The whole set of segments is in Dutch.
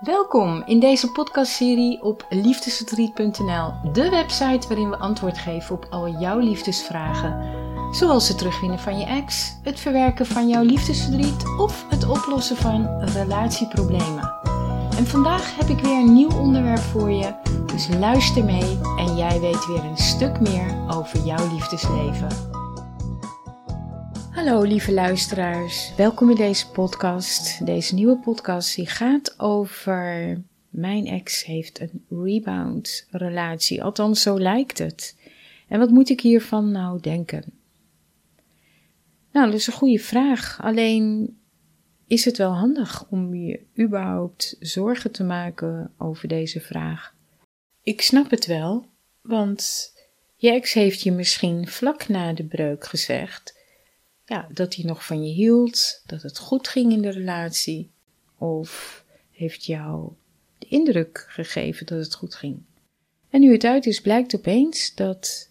Welkom in deze podcastserie op liefdesverdriet.nl, de website waarin we antwoord geven op al jouw liefdesvragen. Zoals het terugwinnen van je ex, het verwerken van jouw liefdesverdriet of het oplossen van relatieproblemen. En vandaag heb ik weer een nieuw onderwerp voor je, dus luister mee en jij weet weer een stuk meer over jouw liefdesleven. Hallo lieve luisteraars, welkom in deze podcast. Deze nieuwe podcast die gaat over mijn ex heeft een rebound relatie, althans zo lijkt het. En wat moet ik hiervan nou denken? Nou, dat is een goede vraag. Alleen is het wel handig om je überhaupt zorgen te maken over deze vraag? Ik snap het wel, want je ex heeft je misschien vlak na de breuk gezegd ja, dat hij nog van je hield, dat het goed ging in de relatie, of heeft jou de indruk gegeven dat het goed ging. En nu het uit is, blijkt opeens dat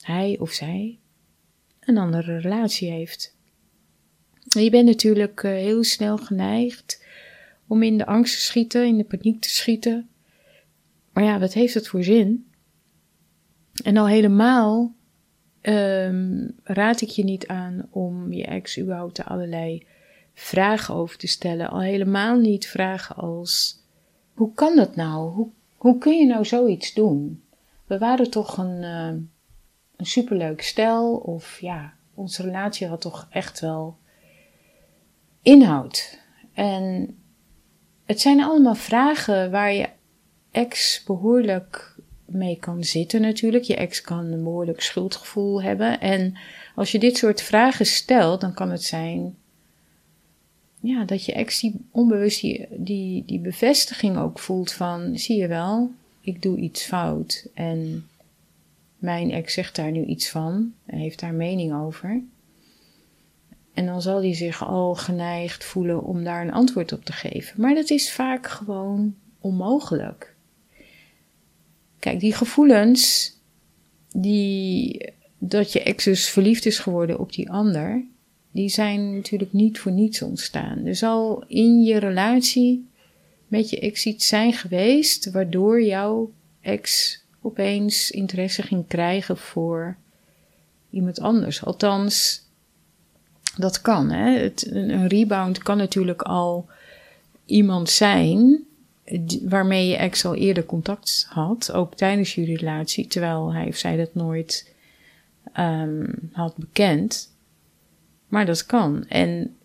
hij of zij een andere relatie heeft. je bent natuurlijk eh, heel snel geneigd om in de angst te schieten, in de paniek te schieten. Maar ja, wat heeft het voor zin? En al helemaal um, raad ik je niet aan om je ex überhaupt allerlei vragen over te stellen. Al helemaal niet vragen als: hoe kan dat nou? Hoe, hoe kun je nou zoiets doen? We waren toch een, uh, een superleuk stel, of ja, onze relatie had toch echt wel inhoud. En het zijn allemaal vragen waar je ex behoorlijk mee kan zitten natuurlijk. Je ex kan een behoorlijk schuldgevoel hebben. En als je dit soort vragen stelt, dan kan het zijn ja, dat je ex die onbewust die, die, bevestiging ook voelt van, zie je wel, ik doe iets fout. En mijn ex zegt daar nu iets van en heeft daar mening over. En dan zal hij zich al geneigd voelen om daar een antwoord op te geven. Maar dat is vaak gewoon onmogelijk. Kijk, die gevoelens, die, dat je ex dus verliefd is geworden op die ander, die zijn natuurlijk niet voor niets ontstaan. Er zal in je relatie met je ex iets zijn geweest waardoor jouw ex opeens interesse ging krijgen voor iemand anders. Althans, dat kan. Hè? Het, een rebound kan natuurlijk al iemand zijn waarmee je ex al eerder contact had, ook tijdens jullie relatie, terwijl hij of zij dat nooit um, had bekend. Maar dat kan. En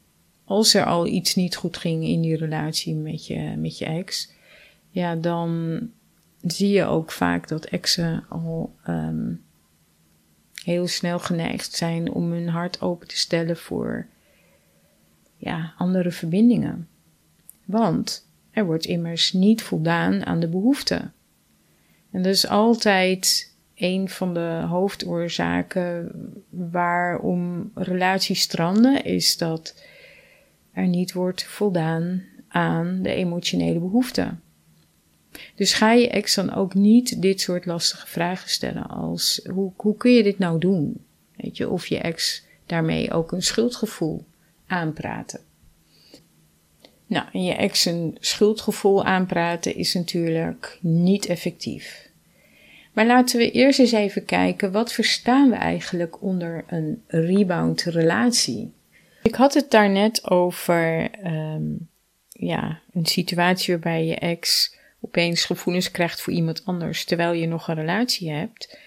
als er al iets niet goed ging in die relatie met je, met je ex, ja, dan zie je ook vaak dat exen al um, heel snel geneigd zijn om hun hart open te stellen voor ja, andere verbindingen. Want er wordt immers niet voldaan aan de behoeften. En dat is altijd een van de hoofdoorzaken waarom relaties stranden, is dat er niet wordt voldaan aan de emotionele behoeften. Dus ga je ex dan ook niet dit soort lastige vragen stellen als hoe, hoe kun je dit nou doen? Weet je, of je ex daarmee ook een schuldgevoel aanpraten. Nou, je ex een schuldgevoel aanpraten is natuurlijk niet effectief. Maar laten we eerst eens even kijken, wat verstaan we eigenlijk onder een rebound relatie? Ik had het daarnet over um, ja, een situatie waarbij je ex opeens gevoelens krijgt voor iemand anders terwijl je nog een relatie hebt.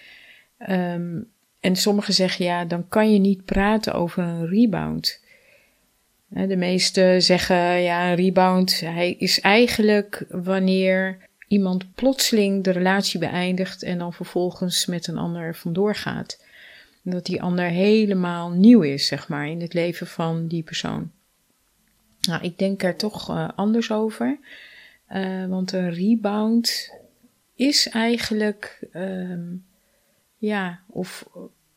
Um, en sommigen zeggen ja, dan kan je niet praten over een rebound. De meesten zeggen ja, een rebound hij is eigenlijk wanneer iemand plotseling de relatie beëindigt en dan vervolgens met een ander vandoor gaat. Dat die ander helemaal nieuw is, zeg maar, in het leven van die persoon. Nou, ik denk er toch uh, anders over. Uh, want een rebound is eigenlijk, um, ja, of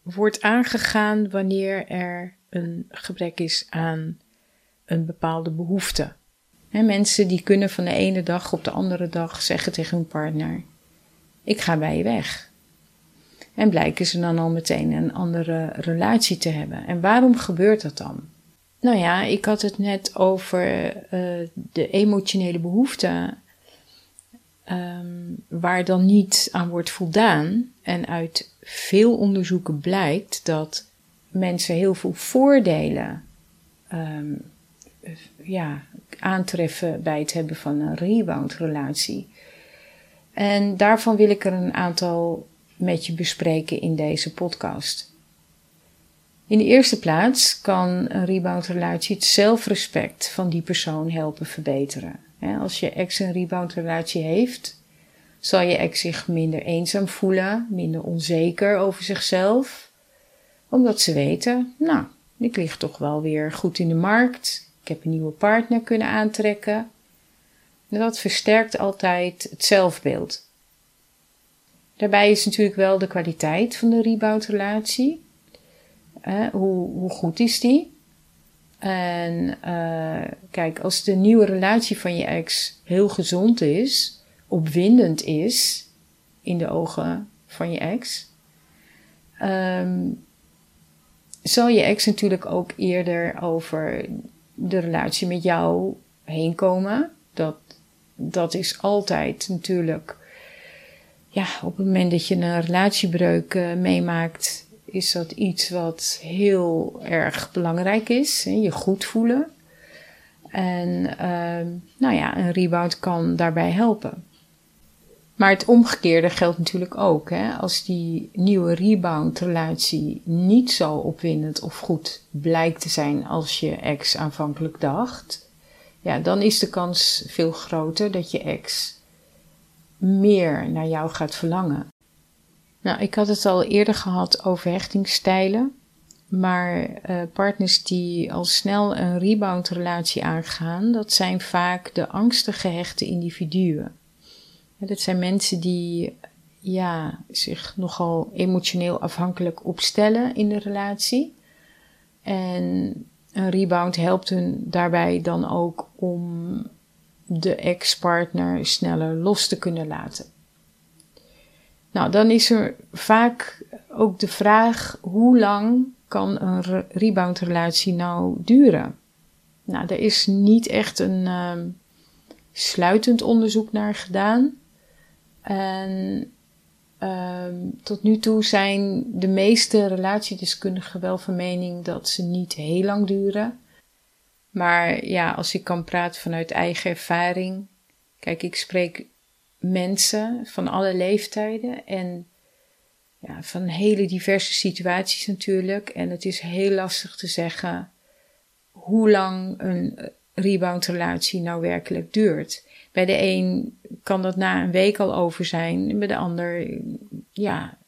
wordt aangegaan wanneer er een gebrek is aan een bepaalde behoefte. En mensen die kunnen van de ene dag op de andere dag zeggen tegen hun partner: Ik ga bij je weg. En blijken ze dan al meteen een andere relatie te hebben. En waarom gebeurt dat dan? Nou ja, ik had het net over uh, de emotionele behoeften. Um, waar dan niet aan wordt voldaan. En uit veel onderzoeken blijkt dat mensen heel veel voordelen um, ja, aantreffen bij het hebben van een rebound-relatie. En daarvan wil ik er een aantal met je bespreken in deze podcast. In de eerste plaats kan een rebound-relatie het zelfrespect van die persoon helpen verbeteren. Als je ex een rebound-relatie heeft, zal je ex zich minder eenzaam voelen, minder onzeker over zichzelf, omdat ze weten, nou, ik lig toch wel weer goed in de markt, ik heb een nieuwe partner kunnen aantrekken. Dat versterkt altijd het zelfbeeld. Daarbij is natuurlijk wel de kwaliteit van de rebound-relatie. hoe, hoe, goed is die? En uh, kijk, als de nieuwe relatie van je ex heel gezond is, opwindend is in de ogen van je ex, um, zal je ex natuurlijk ook eerder over de relatie met jou heen komen. Dat, dat is altijd natuurlijk. Ja, op het moment dat je een relatiebreuk uh, meemaakt, is dat iets wat heel erg belangrijk is. Hè? Je goed voelen. En uh, nou ja, een rebound kan daarbij helpen. Maar het omgekeerde geldt natuurlijk ook. Hè? Als die nieuwe rebound-relatie niet zo opwindend of goed blijkt te zijn als je ex aanvankelijk dacht, ja, dan is de kans veel groter dat je ex meer naar jou gaat verlangen. Nou, ik had het al eerder gehad over hechtingsstijlen. Maar uh, partners die al snel een rebound-relatie aangaan, dat zijn vaak de angstig gehechte individuen. Dat zijn mensen die ja, zich nogal emotioneel afhankelijk opstellen in de relatie. En een rebound helpt hun daarbij dan ook om de ex-partner sneller los te kunnen laten. Nou, dan is er vaak ook de vraag: hoe lang kan een rebound-relatie nou duren? Nou, er is niet echt een uh, sluitend onderzoek naar gedaan. En um, tot nu toe zijn de meeste relatiedeskundigen wel van mening dat ze niet heel lang duren. Maar ja, als ik kan praten vanuit eigen ervaring. Kijk, ik spreek mensen van alle leeftijden en ja, van hele diverse situaties natuurlijk. En het is heel lastig te zeggen hoe lang een rebound relatie nou werkelijk duurt. Bij de een kan dat na een week al over zijn, bij de ander, ja,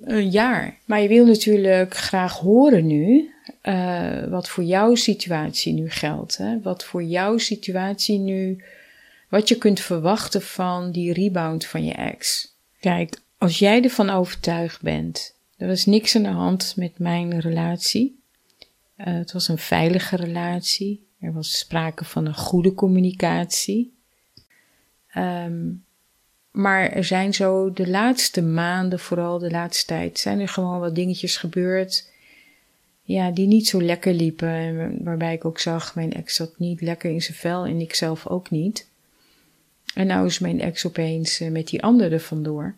een jaar. Maar je wil natuurlijk graag horen nu uh, wat voor jouw situatie nu geldt. Hè? Wat voor jouw situatie nu, wat je kunt verwachten van die rebound van je ex. Kijk, als jij ervan overtuigd bent, er was niks aan de hand met mijn relatie. Uh, het was een veilige relatie. Er was sprake van een goede communicatie. Um, maar er zijn zo de laatste maanden, vooral de laatste tijd, zijn er gewoon wat dingetjes gebeurd. Ja, die niet zo lekker liepen. En waarbij ik ook zag, mijn ex zat niet lekker in zijn vel en ik zelf ook niet. En nou is mijn ex opeens uh, met die andere vandoor.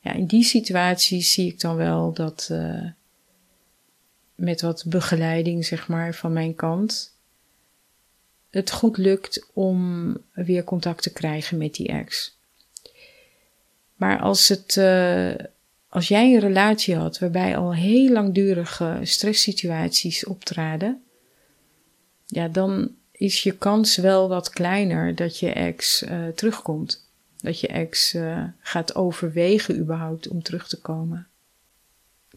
Ja, in die situatie zie ik dan wel dat uh, met wat begeleiding, zeg maar, van mijn kant, het goed lukt om weer contact te krijgen met die ex. Maar als, het, uh, als jij een relatie had waarbij al heel langdurige stresssituaties optraden, ja, dan is je kans wel wat kleiner dat je ex uh, terugkomt. Dat je ex uh, gaat overwegen überhaupt om terug te komen.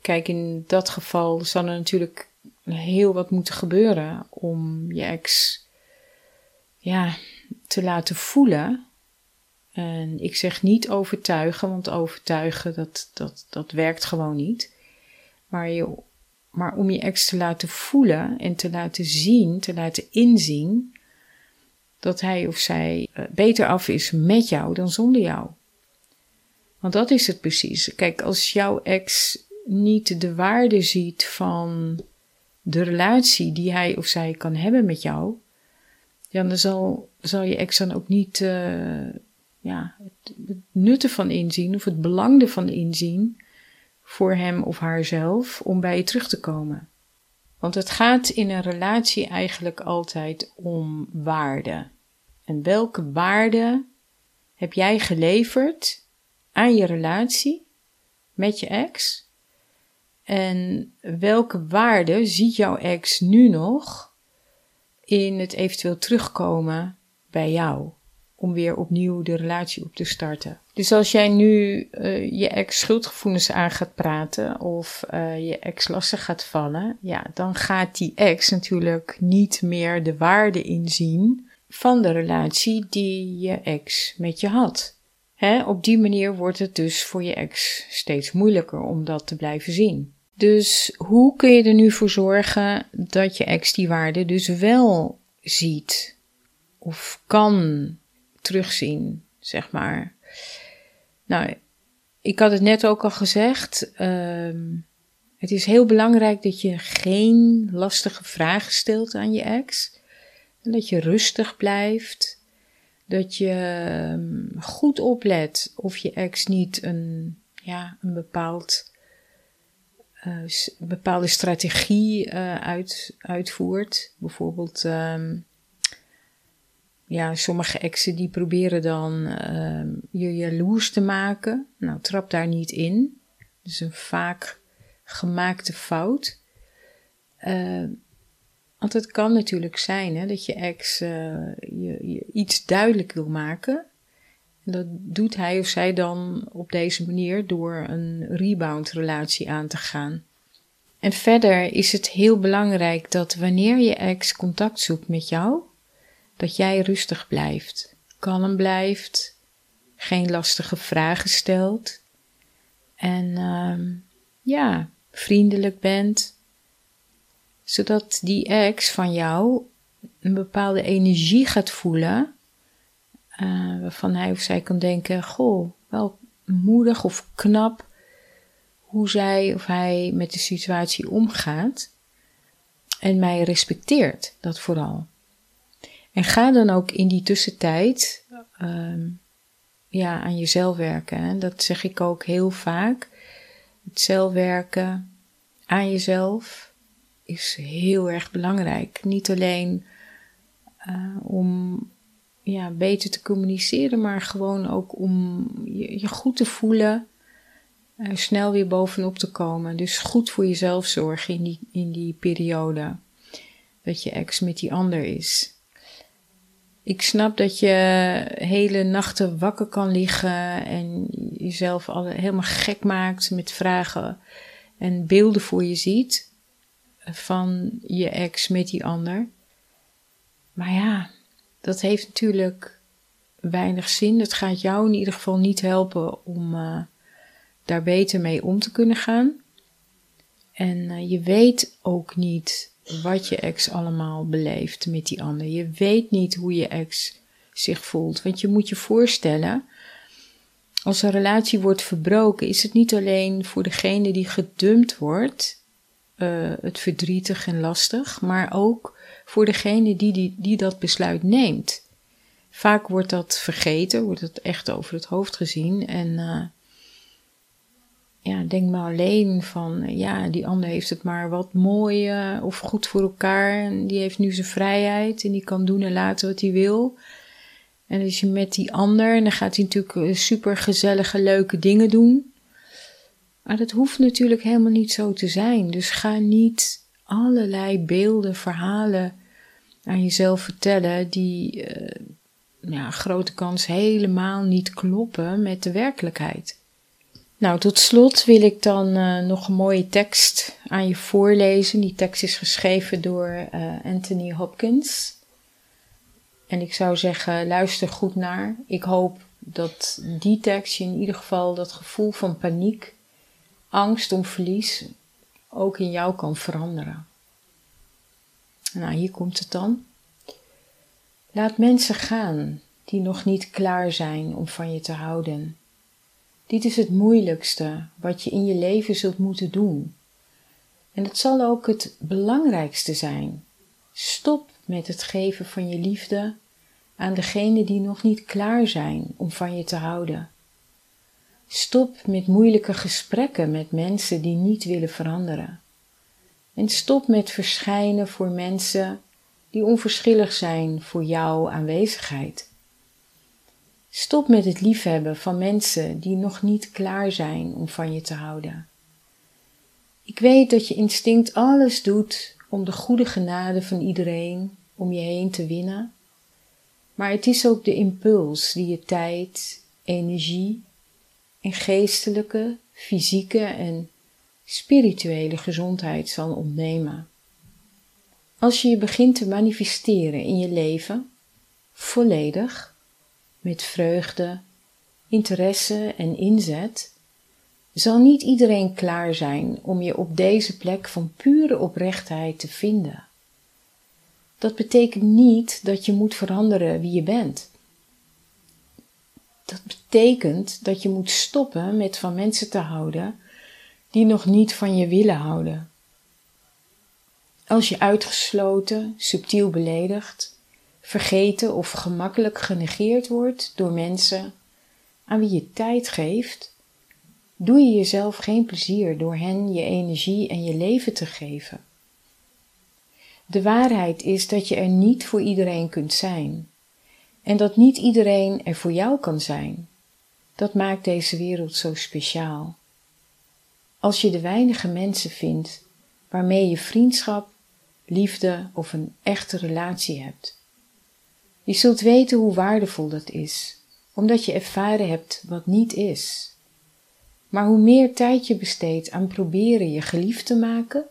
Kijk, in dat geval zal er natuurlijk heel wat moeten gebeuren om je ex ja, te laten voelen. En ik zeg niet overtuigen, want overtuigen, dat, dat, dat werkt gewoon niet. Maar, je, maar om je ex te laten voelen en te laten zien, te laten inzien, dat hij of zij eh, beter af is met jou dan zonder jou. Want dat is het precies. Kijk, als jouw ex niet de waarde ziet van de relatie die hij of zij kan hebben met jou, ja, dan zal, zal je ex dan ook niet uh, ja, het, het nut ervan inzien of het belang ervan inzien voor hem of haarzelf om bij je terug te komen. Want het gaat in een relatie eigenlijk altijd om waarde. En welke waarde heb jij geleverd aan je relatie met je ex? En welke waarde ziet jouw ex nu nog in het eventueel terugkomen bij jou? Om weer opnieuw de relatie op te starten. Dus als jij nu uh, je ex schuldgevoelens aan gaat praten of uh, je ex lastig gaat vallen, ja, dan gaat die ex natuurlijk niet meer de waarde inzien van de relatie die je ex met je had. Hè, op die manier wordt het dus voor je ex steeds moeilijker om dat te blijven zien. Dus hoe kun je er nu voor zorgen dat je ex die waarde dus wel ziet of kan terugzien, zeg maar? Nou, ik had het net ook al gezegd. Uh, het is heel belangrijk dat je geen lastige vragen stelt aan je ex. En dat je rustig blijft. Dat je ehm, goed oplet of je ex niet een, ja, een bepaald, uh, bepaalde strategie uh, uit, uitvoert. Bijvoorbeeld, um, ja, sommige exen die proberen dan uh, je jaloers te maken. Nou, trap daar niet in. Dus een vaak gemaakte fout. Uh, want het kan natuurlijk zijn hè, dat je ex je, je, iets duidelijk wil maken. Dat doet hij of zij dan op deze manier door een rebound relatie aan te gaan. En verder is het heel belangrijk dat wanneer je ex contact zoekt met jou, dat jij rustig blijft, kalm blijft, geen lastige vragen stelt en uh, ja, vriendelijk bent, zodat die ex van jou een bepaalde energie gaat voelen, uh, waarvan hij of zij kan denken: Goh, wel moedig of knap hoe zij of hij met de situatie omgaat en mij respecteert, dat vooral. En ga dan ook in die tussentijd uh, ja, aan jezelf werken. En dat zeg ik ook heel vaak. Het zelfwerken aan jezelf is heel erg belangrijk. Niet alleen uh, om ja, beter te communiceren, maar gewoon ook om je, je goed te voelen. Uh, snel weer bovenop te komen. Dus goed voor jezelf zorgen in die, in die periode dat je ex met die ander is. Ik snap dat je hele nachten wakker kan liggen en jezelf al helemaal gek maakt met vragen en beelden voor je ziet van je ex met die ander. Maar ja, dat heeft natuurlijk weinig zin. Dat gaat jou in ieder geval niet helpen om uh, daar beter mee om te kunnen gaan. En uh, je weet ook niet wat je ex allemaal beleeft met die ander. Je weet niet hoe je ex zich voelt. Want je moet je voorstellen, als een relatie wordt verbroken, is het niet alleen voor degene die gedumpt wordt uh, het verdrietig en lastig, maar ook voor degene die, die, die dat besluit neemt. Vaak wordt dat vergeten, wordt het echt over het hoofd gezien en uh, ja, denk maar alleen van, ja, die ander heeft het maar wat mooi uh, of goed voor elkaar. En die heeft nu zijn vrijheid en die kan doen en laten wat hij wil. En als je met die ander, en dan gaat hij natuurlijk eh, super gezellige, leuke dingen doen. Maar dat hoeft natuurlijk helemaal niet zo te zijn. Dus ga niet allerlei beelden, verhalen aan jezelf vertellen die, uh, ja, grote kans helemaal niet kloppen met de werkelijkheid. Nou, tot slot wil ik dan uh, nog een mooie tekst aan je voorlezen. Die tekst is geschreven door uh, Anthony Hopkins. En ik zou zeggen, luister goed naar. Ik hoop dat die tekst je in ieder geval dat gevoel van paniek, angst om verlies ook in jou kan veranderen. Nou, hier komt het dan. Laat mensen gaan die nog niet klaar zijn om van je te houden dit is het moeilijkste wat je in je leven zult moeten doen. En het zal ook het belangrijkste zijn. Stop met het geven van je liefde aan degenen die nog niet klaar zijn om van je te houden. Stop met moeilijke gesprekken met mensen die niet willen veranderen. En stop met verschijnen voor mensen die onverschillig zijn voor jouw aanwezigheid. Stop met het liefhebben van mensen die nog niet klaar zijn om van je te houden. Ik weet dat je instinct alles doet om de goede genade van iedereen om je heen te winnen, maar het is ook de impuls die je tijd, energie en geestelijke, fysieke en spirituele gezondheid zal ontnemen. Als je je begint te manifesteren in je leven, volledig, met vreugde, interesse en inzet, zal niet iedereen klaar zijn om je op deze plek van pure oprechtheid te vinden. Dat betekent niet dat je moet veranderen wie je bent. Dat betekent dat je moet stoppen met van mensen te houden die nog niet van je willen houden. Als je uitgesloten, subtiel beledigd, vergeten of gemakkelijk genegeerd wordt door mensen aan wie je tijd geeft, doe je jezelf geen plezier door hen je energie en je leven te geven. De waarheid is dat je er niet voor iedereen kunt zijn en dat niet iedereen er voor jou kan zijn. Dat maakt deze wereld zo speciaal. Als je de weinige mensen vindt waarmee je vriendschap, liefde of een echte relatie hebt. Je zult weten hoe waardevol dat is, omdat je ervaren hebt wat niet is. Maar hoe meer tijd je besteedt aan proberen je geliefd te maken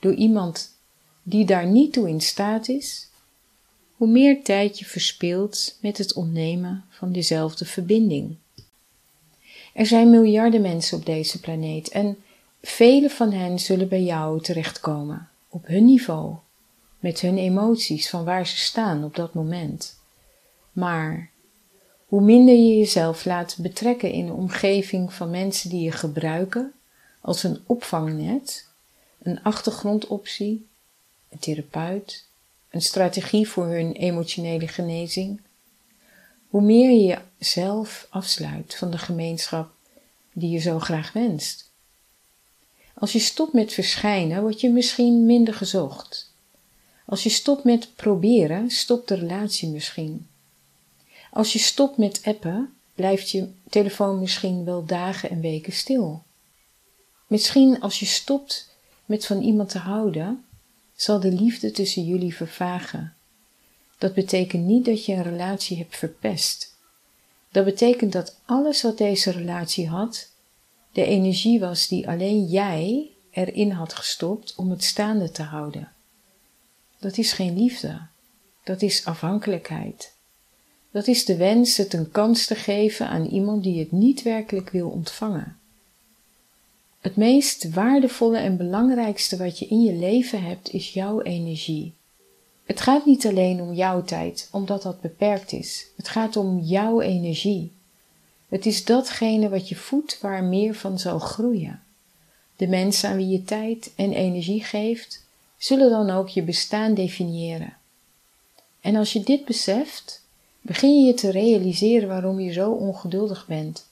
door iemand die daar niet toe in staat is, hoe meer tijd je verspilt met het ontnemen van dezelfde verbinding. Er zijn miljarden mensen op deze planeet en vele van hen zullen bij jou terechtkomen, op hun niveau, met hun emoties van waar ze staan op dat moment. Maar hoe minder je jezelf laat betrekken in een omgeving van mensen die je gebruiken als een opvangnet, een achtergrondoptie, een therapeut, een strategie voor hun emotionele genezing, hoe meer je jezelf afsluit van de gemeenschap die je zo graag wenst. Als je stopt met verschijnen, word je misschien minder gezocht. Als je stopt met proberen, stopt de relatie misschien. Als je stopt met appen, blijft je telefoon misschien wel dagen en weken stil. Misschien als je stopt met van iemand te houden, zal de liefde tussen jullie vervagen. Dat betekent niet dat je een relatie hebt verpest. Dat betekent dat alles wat deze relatie had, de energie was die alleen jij erin had gestopt om het staande te houden. Dat is geen liefde, dat is afhankelijkheid. Dat is de wens het een kans te geven aan iemand die het niet werkelijk wil ontvangen. Het meest waardevolle en belangrijkste wat je in je leven hebt is jouw energie. Het gaat niet alleen om jouw tijd, omdat dat beperkt is. Het gaat om jouw energie. Het is datgene wat je voedt waar meer van zal groeien. De mensen aan wie je tijd en energie geeft, zullen dan ook je bestaan definiëren. En als je dit beseft, begin je je te realiseren waarom je zo ongeduldig bent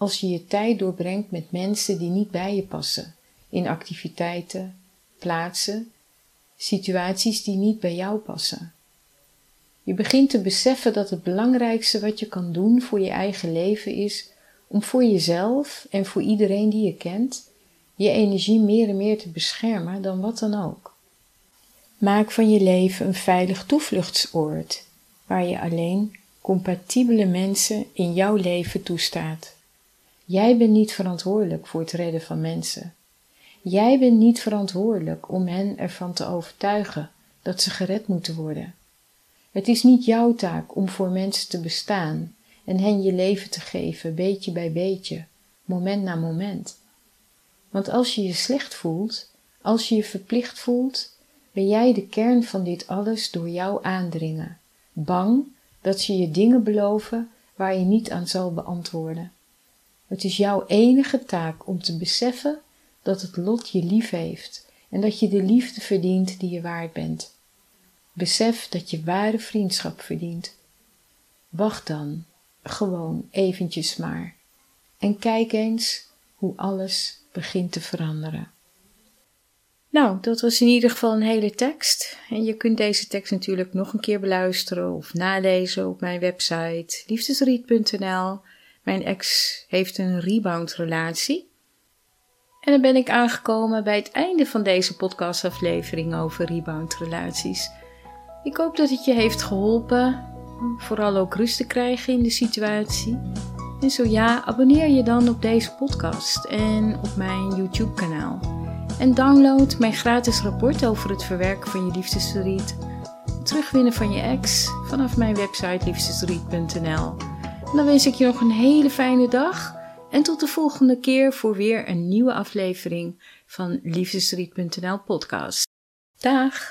als je je tijd doorbrengt met mensen die niet bij je passen, in activiteiten, plaatsen, situaties die niet bij jou passen. Je begint te beseffen dat het belangrijkste wat je kan doen voor je eigen leven is om voor jezelf en voor iedereen die je kent je energie meer en meer te beschermen dan wat dan ook. Maak van je leven een veilig toevluchtsoord waar je alleen compatibele mensen in jouw leven toestaat. Jij bent niet verantwoordelijk voor het redden van mensen. Jij bent niet verantwoordelijk om hen ervan te overtuigen dat ze gered moeten worden. Het is niet jouw taak om voor mensen te bestaan en hen je leven te geven, beetje bij beetje, moment na moment. Want als je je slecht voelt, als je je verplicht voelt, ben jij de kern van dit alles door jou aandringen, bang dat ze je dingen beloven waar je niet aan zal beantwoorden. Het is jouw enige taak om te beseffen dat het lot je lief heeft en dat je de liefde verdient die je waard bent. Besef dat je ware vriendschap verdient. Wacht dan, gewoon eventjes maar, en kijk eens hoe alles begint te veranderen. Nou, dat was in ieder geval een hele tekst. En je kunt deze tekst natuurlijk nog een keer beluisteren of nalezen op mijn website liefdesriet.nl. Mijn ex heeft een rebound relatie. En dan ben ik aangekomen bij het einde van deze podcastaflevering over rebound relaties. Ik hoop dat het je heeft geholpen, vooral ook rust te krijgen in de situatie. En zo ja, abonneer je dan op deze podcast en op mijn YouTube kanaal. En download mijn gratis rapport over het verwerken van je liefdesverdriet. Terugwinnen van je ex vanaf mijn website liefdesverdriet.nl. Dan wens ik je nog een hele fijne dag en tot de volgende keer voor weer een nieuwe aflevering van Liefdesverdriet.nl podcast. Dag!